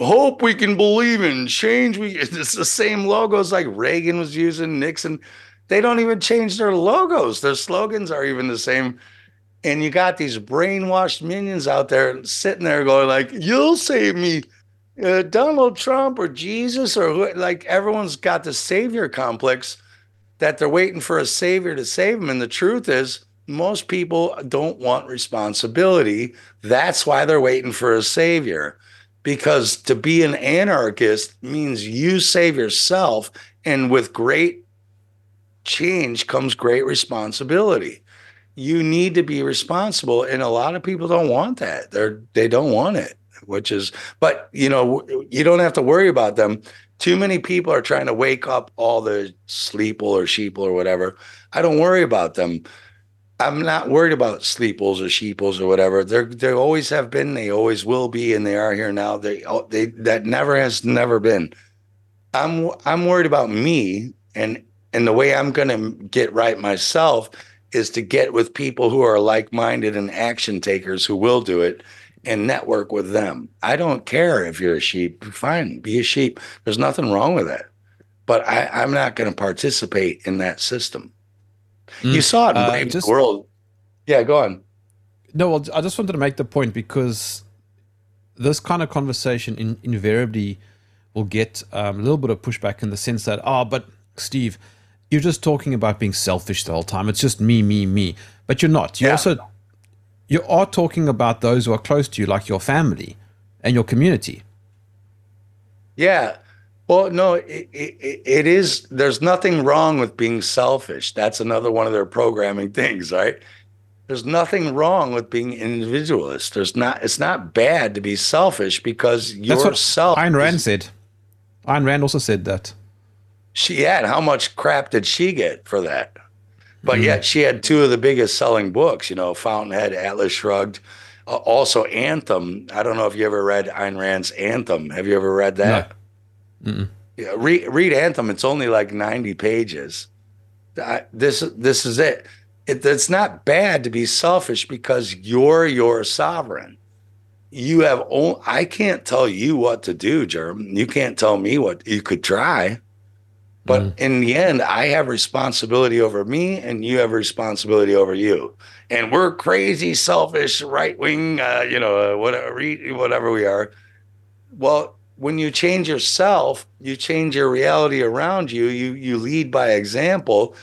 S5: Hope we can believe in change. We it's the same logos like Reagan was using, Nixon. They don't even change their logos. Their slogans are even the same and you got these brainwashed minions out there sitting there going like you'll save me. Uh, donald trump or jesus or who, like everyone's got the savior complex that they're waiting for a savior to save them. And the truth is most people don't want responsibility. That's why they're waiting for a savior. Because to be an anarchist means you save yourself and with great change comes great responsibility you need to be responsible and a lot of people don't want that. They're they don't want it which is but you know you don't have to worry about them. Too many people are trying to wake up all the sleeple or sheeple or whatever. I don't worry about them. I'm not worried about sleeples or sheeples or whatever. They're they always have been they always will be and they are here now. They they that never has never been. I'm i'm worried about me and and the way i'm going to get right myself is to get with people who are like-minded and action takers who will do it and network with them. I don't care if you're a sheep. Fine, be a sheep. There's nothing wrong with that. But I, am not going to participate in that system. Mm, you saw it in uh, just, world. Yeah, go on.
S2: No, well, I just wanted to make the point because this kind of conversation in, invariably will get um, a little bit of pushback in the sense that, oh, but Steve, you're just talking about being selfish the whole time. It's just me, me, me. But you're not. You yeah. also you are talking about those who are close to you, like your family and your community.
S5: Yeah. Well, no, it, it, it is. There's nothing wrong with being selfish. That's another one of their programming things, right? There's nothing wrong with being individualist. There's not. It's not bad to be selfish because yourself. That's what
S2: Ayn Rand said. Ayn Rand also said that
S5: she had how much crap did she get for that? But mm-hmm. yet she had two of the biggest selling books, you know, Fountainhead, Atlas Shrugged, uh, also Anthem. I don't know if you ever read Ayn Rand's Anthem. Have you ever read that? No. Yeah, read, read Anthem. It's only like 90 pages. I, this this is it. it. It's not bad to be selfish because you're your sovereign. You have only, I can't tell you what to do, Jerm. You can't tell me what you could try. But mm. in the end, I have responsibility over me, and you have responsibility over you. And we're crazy, selfish, right wing, uh, you know, uh, whatever, whatever we are. Well, when you change yourself, you change your reality around you. You you lead by example.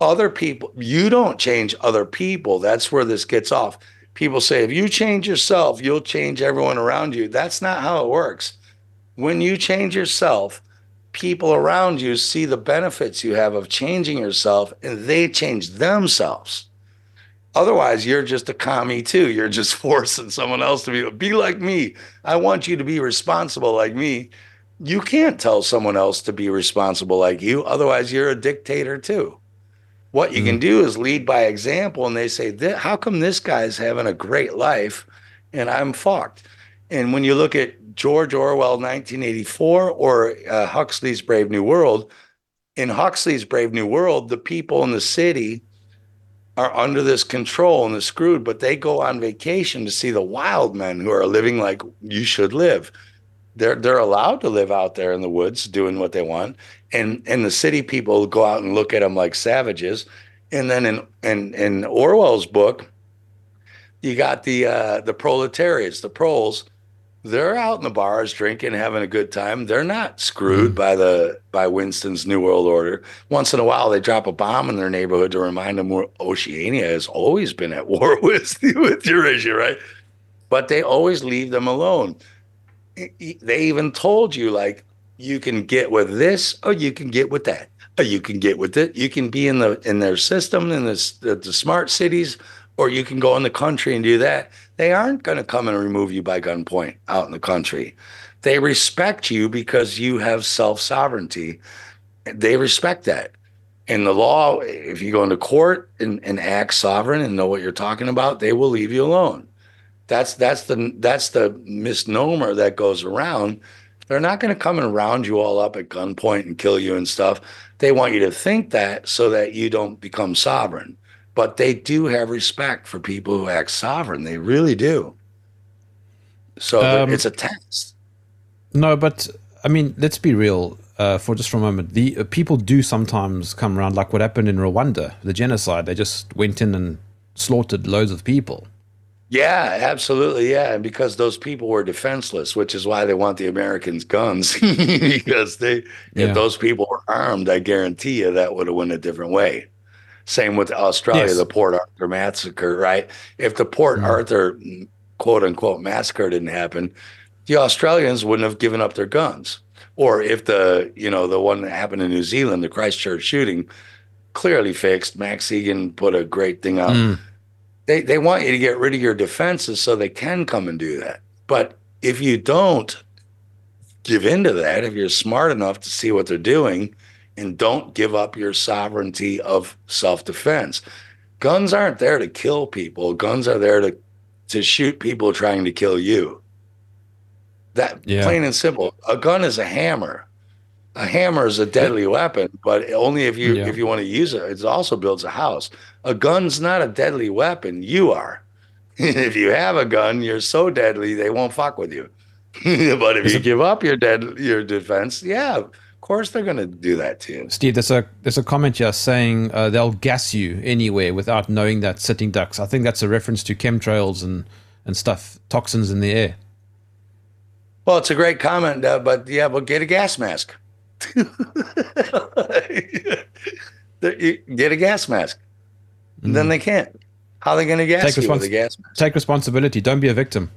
S5: Other people, you don't change other people. That's where this gets off. People say, if you change yourself, you'll change everyone around you. That's not how it works. When you change yourself, people around you see the benefits you have of changing yourself and they change themselves. Otherwise, you're just a commie too. You're just forcing someone else to be be like me. I want you to be responsible like me. You can't tell someone else to be responsible like you. Otherwise, you're a dictator too. What you mm can do is lead by example, and they say, "How come this guy's having a great life, and I'm fucked?" And when you look at George Orwell 1984 or uh, Huxley's Brave New World. In Huxley's Brave New World, the people in the city are under this control and they're screwed, but they go on vacation to see the wild men who are living like you should live. They're they're allowed to live out there in the woods doing what they want, and and the city people go out and look at them like savages. And then in in in Orwell's book, you got the uh, the proletariats, the proles they're out in the bars drinking, having a good time. They're not screwed by the by Winston's New World Order. Once in a while, they drop a bomb in their neighborhood to remind them where Oceania has always been at war with with Eurasia, right? But they always leave them alone. They even told you like you can get with this or you can get with that. Or you can get with it. You can be in the in their system in the, the, the smart cities, or you can go in the country and do that they aren't going to come and remove you by gunpoint out in the country. They respect you because you have self sovereignty. They respect that. In the law, if you go into court and, and act sovereign and know what you're talking about, they will leave you alone. That's that's the that's the misnomer that goes around. They're not going to come and round you all up at gunpoint and kill you and stuff. They want you to think that so that you don't become sovereign. But they do have respect for people who act sovereign. They really do. So
S2: Um,
S5: it's a test.
S2: No, but I mean, let's be real uh, for just for a moment. The uh, people do sometimes come around, like what happened in Rwanda, the genocide. They just went in and slaughtered loads of people.
S5: Yeah, absolutely. Yeah. And because those people were defenseless, which is why they want the Americans' guns, because they,
S2: Yeah.
S5: if those people were armed, I guarantee you that would have went a different way. Same with Australia,
S2: Yes.
S5: the Port Arthur massacre, right? If the Port mm-hmm. Arthur quote unquote massacre didn't happen, the Australians wouldn't have given up their guns. Or if the, you know, the one that happened in New Zealand, the Christchurch shooting, clearly fixed. Max Igan put a great thing out mm. they they want you to get rid of your defenses so they can come and do that. But if you don't give into that, if you're smart enough to see what they're doing and don't give up your sovereignty of self-defense. Guns aren't there to kill people. Guns are there to to shoot people trying to kill you. That
S2: Yeah.
S5: plain and simple. A gun is a hammer. A hammer is a deadly weapon, but only if you
S2: Yeah.
S5: if you want to use it. It also builds a house. A gun's not a deadly weapon. You are. if you have a gun, you're so deadly they won't fuck with you. but if you give up your dead your defense, yeah, course they're gonna do that to you.
S2: Steve, there's a there's a comment here saying uh, they'll gas you anywhere without knowing that sitting ducks. I think that's a reference to chemtrails and and stuff, toxins in the air.
S5: Well, it's a great comment, uh, but yeah, but get a gas mask. Get a gas mask. Then they can't. How are they going to gas
S2: Mm. Take,
S5: you with a gas mask?
S2: take responsibility. Don't be a victim.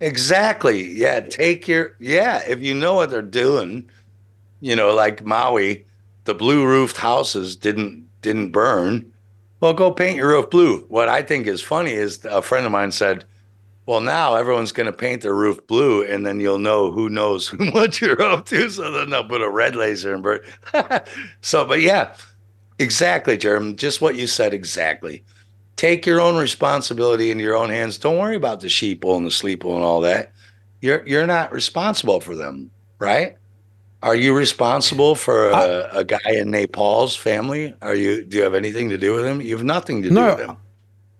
S5: Exactly. Yeah. Take your yeah. If you know what they're doing, you know, like Maui, the blue roofed houses didn't didn't burn. Well, go paint your roof blue. What I think is funny is a friend of mine said, "Well, now everyone's going to paint their roof blue, and then you'll know who knows what you're up to. So then they'll put a red laser and burn." so, but yeah, exactly, Jeremy. Just what you said exactly take your own responsibility into your own hands. Don't worry about the sheeple and the sleeple and all that. You're you're not responsible for them, right? Are you responsible for a, a guy in Nepal's family? Are you? Do you have anything to do with him? You have nothing to do with him.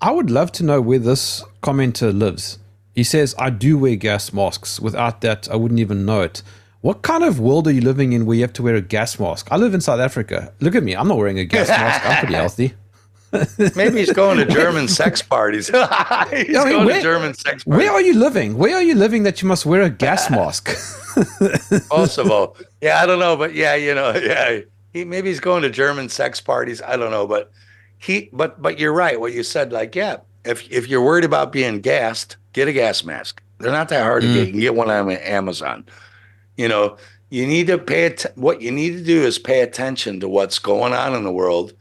S2: I would love to know where this commenter lives. He says, I do wear gas masks. Without that, I wouldn't even know it. What kind of world are you living in where you have to wear a gas mask? I live in South Africa. Look at me. I'm not wearing a gas mask. I'm pretty healthy.
S5: Maybe he's going to German sex parties. he's
S2: I mean,
S5: going
S2: where-
S5: to German sex parties.
S2: Where are you living? Where are you living that you must wear a gas mask?
S5: Kosovo. Yeah, I don't know, but yeah, you know, yeah, he maybe he's going to German sex parties. I don't know, but he, but but you're right. What you said, like, yeah, if if you're worried about being gassed, get a gas mask. They're not that hard to get. Mm. You can get one on Amazon. You know, you need to pay att- what you need to do is pay attention to what's going on in the world.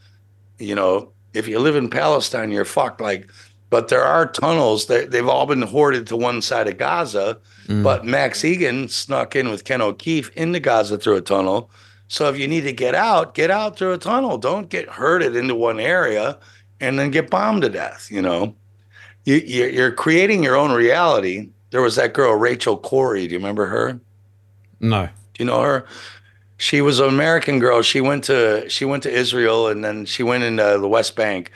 S5: You know, if you live in Palestine, you're fucked. Like, but there are tunnels. They, they've all been hoarded to one side of Gaza. Mm. But Max Igan snuck in with Ken O'Keefe into Gaza through a tunnel. So if you need to get out, get out through a tunnel. Don't get herded into one area and then get bombed to death. You know, you, you're, you're creating your own reality. There was that girl Rachel Corrie. Do you remember her?
S2: no.
S5: Do you know her? She was an American girl. She went to she went to Israel and then she went into the West Bank,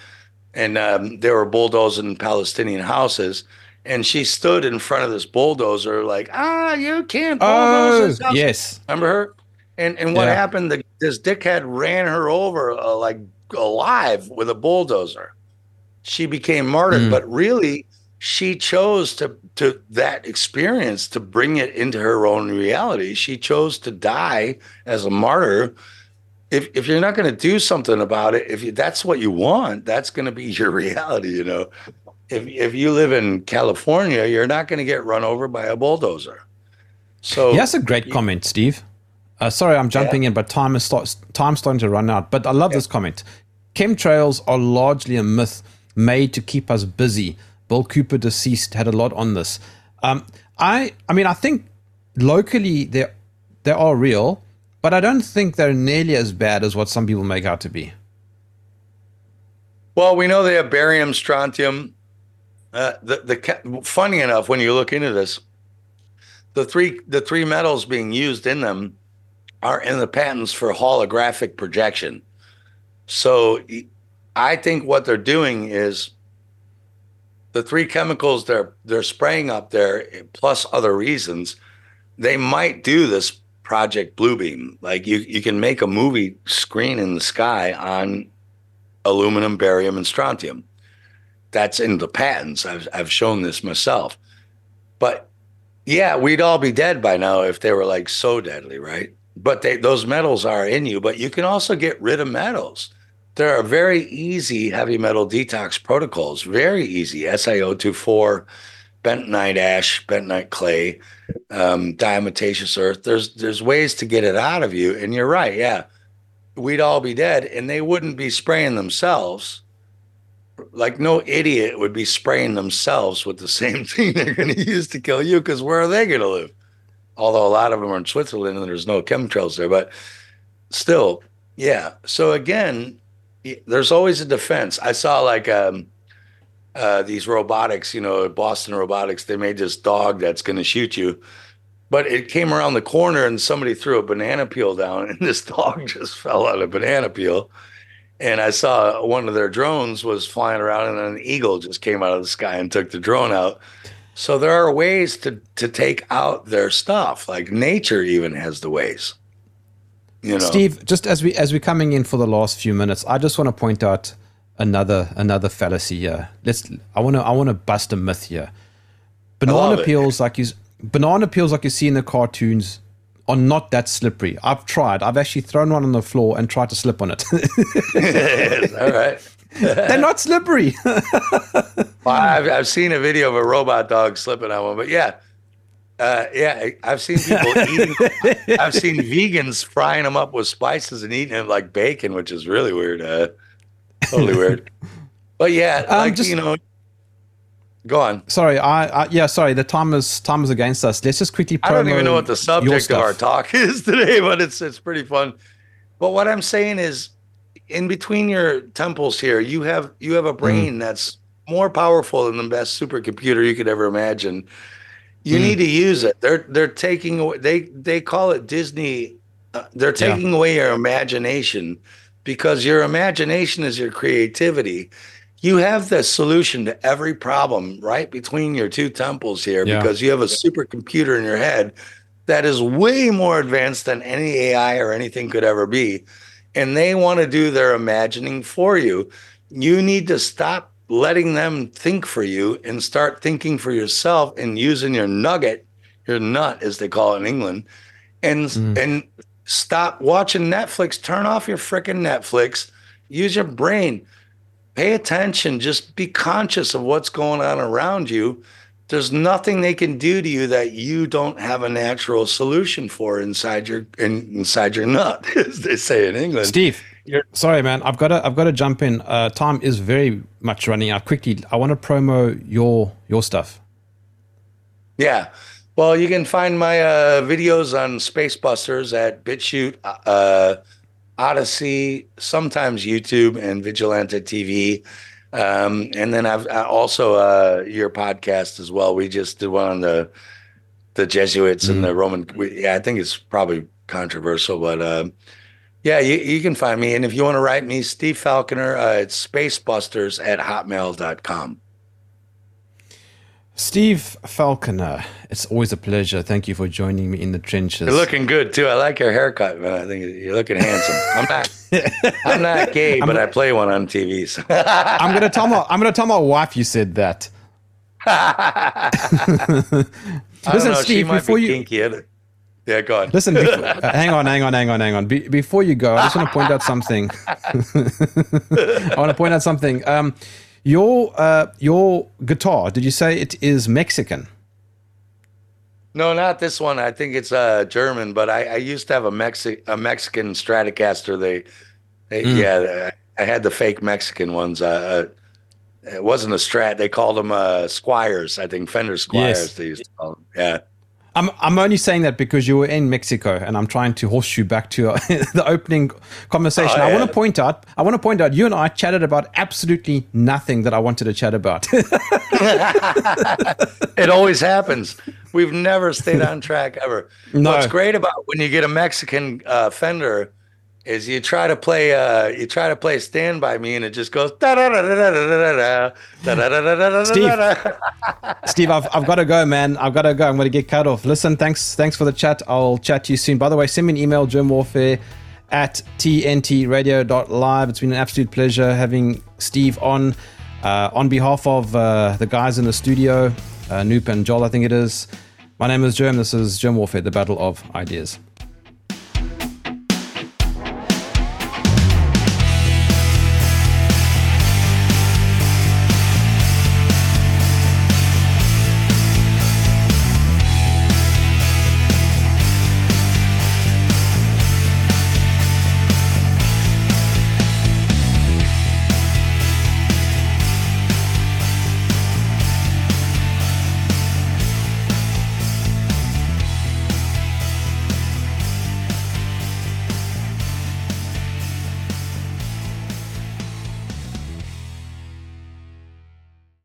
S5: and um, they were bulldozing Palestinian houses. And she stood in front of this bulldozer, like, ah, you can't bulldoze
S2: Oh,
S5: this house."
S2: yes.
S5: Remember her? And and what
S2: Yeah.
S5: happened? The, this dickhead ran her over uh, like alive with a bulldozer. She became martyred,
S2: Mm.
S5: but really, she chose to to that experience to bring it into her own reality. She chose to die as a martyr. If if you're not going to do something about it, if you, that's what you want, that's going to be your reality. You know, if if you live in California, you're not going to get run over by a bulldozer. So
S2: Yeah, that's a great comment, Steve. Uh, sorry, I'm jumping in, but time is start, time's starting to run out. But I love this comment. Chemtrails are largely a myth made to keep us busy. Bill Cooper, deceased, had a lot on this. Um, I, I mean, I think locally they they are real, but I don't think they're nearly as bad as what some people make out to be.
S5: Well, we know they have barium, strontium, Uh, the the funny enough, when you look into this, the three the three metals being used in them are in the patents for holographic projection. So I think what they're doing is the three chemicals they're they're spraying up there, plus other reasons, they might do this project Bluebeam. Like you you can make a movie screen in the sky on aluminum, barium, and strontium. That's in the patents. I've I've shown this myself. But yeah, we'd all be dead by now if they were like so deadly, right? But they those metals are in you, but you can also get rid of metals. There are very easy heavy metal detox protocols, very easy. S I O two four, bentonite ash, bentonite clay, um, diatomaceous earth. There's there's ways to get it out of you. And you're right, yeah. We'd all be dead and they wouldn't be spraying themselves. Like no idiot would be spraying themselves with the same thing they're going to use to kill you because where are they going to live? Although a lot of them are in Switzerland and there's no chemtrails there, but still, yeah. So again, there's always a defense. I saw like um, uh, these robotics, you know, Boston Robotics, they made this dog that's going to shoot you. But it came around the corner and somebody threw a banana peel down, and this dog just fell on a banana peel. And I saw one of their drones was flying around, and an eagle just came out of the sky and took the drone out. So there are ways to to take out their stuff. Like nature even has the ways. You know,
S2: Steve, just as we as we're coming in for the last few minutes, I just want to point out another another fallacy here. Let's I want to I want to bust a myth here. Banana peels like you banana peels like you see in the cartoons are not that slippery. I've tried. I've actually thrown one on the floor and tried to slip on it.
S5: all right.
S2: They're not slippery.
S5: Well, I've, I've seen a video of a robot dog slipping on one, but yeah, uh, yeah, I've seen people eating. I've seen vegans frying them up with spices and eating them like bacon, which is really weird. Uh, totally weird. But yeah,
S2: Um,
S5: like
S2: just-
S5: you know, go on.
S2: sorry, I, I yeah, sorry. The time is time is against us. Let's just quickly.
S5: I don't even know what the subject of our talk is today, but it's it's pretty fun. But what I'm saying is, in between your temples here, you have you have a
S2: Mm.
S5: brain that's more powerful than the best supercomputer you could ever imagine. You
S2: Mm.
S5: need to use it. They're they're taking away. They they call it Disney. Uh, they're
S2: Yeah.
S5: taking away your imagination because your imagination is your creativity. You have the solution to every problem right between your two temples here
S2: Yeah.
S5: because you have a supercomputer in your head that is way more advanced than any AI or anything could ever be. And they want to do their imagining for you. You need to stop letting them think for you and start thinking for yourself and using your nugget, your nut, as they call it in England, and hmm. and stop watching Netflix. Turn off your freaking Netflix. Use your brain. Pay attention. Just be conscious of what's going on around you. There's nothing they can do to you that you don't have a natural solution for inside your in, inside your nut, as they say in England.
S2: Steve, sorry, man. I've got to I've got to jump in. Uh, time is very much running out. Quickly, I want to promo your your stuff.
S5: Yeah. Well, you can find my uh, videos on Spacebusters at BitChute, uh, Odysee, sometimes YouTube, and Vigilante TV. Um, and then I've I also uh, your podcast as well. We just did one on the the Jesuits and the Roman. We, yeah, I think it's probably controversial, but um, yeah, you, you can find me. And if you want to write me, Steve Falconer, uh, it's spacebusters at hotmail.com.
S2: Steve Falconer, it's always a pleasure. Thank you for joining me in the trenches.
S5: You're looking good too. I like your haircut, man. I think you're looking handsome. I'm not, I'm not gay, but I play one on TV. So.
S2: I'm gonna tell my I'm gonna tell my wife you said that.
S5: I don't
S2: Listen,
S5: know, she
S2: Steve,
S5: might
S2: before
S5: be
S2: you.
S5: Yeah, go on.
S2: listen, before, uh, hang on, hang on, hang on, hang on. Be, before you go, I just want to point out something. I want to point out something. Um, your uh, your guitar. Did you say it is Mexican?
S5: No, not this one. I think it's uh, German, but I, I used to have a Mexi- a Mexican Stratocaster. They, they
S2: Mm.
S5: yeah, I had the fake Mexican ones. Uh, uh, it wasn't a Strat. They called them uh, Squiers. I think Fender Squiers.
S2: Yes.
S5: They used to call them. Yeah.
S2: I'm I'm only saying that because you were in Mexico, and I'm trying to horseshoe back to uh, the opening conversation.
S5: Oh,
S2: I want to point out. I want to point out. You and I chatted about absolutely nothing that I wanted to chat about.
S5: It always happens. We've never stayed on track ever.
S2: No.
S5: What's great about when you get a Mexican uh, Fender is you try to play uh, you try to play Stand by Me and it just goes da da da da da da da da da da
S2: Steve. Steve, I've, I've got to go, man. I've got to go. I'm going to get cut off. Listen, thanks thanks for the chat. I'll chat to you soon. By the way, send me an email, Jerm Warfare at tntradio.live. It's been an absolute pleasure having Steve on. Uh, on behalf of uh, the guys in the studio, uh, Noop and Joel, I think it is. My name is Jerm. This is Jerm Warfare, the battle of ideas.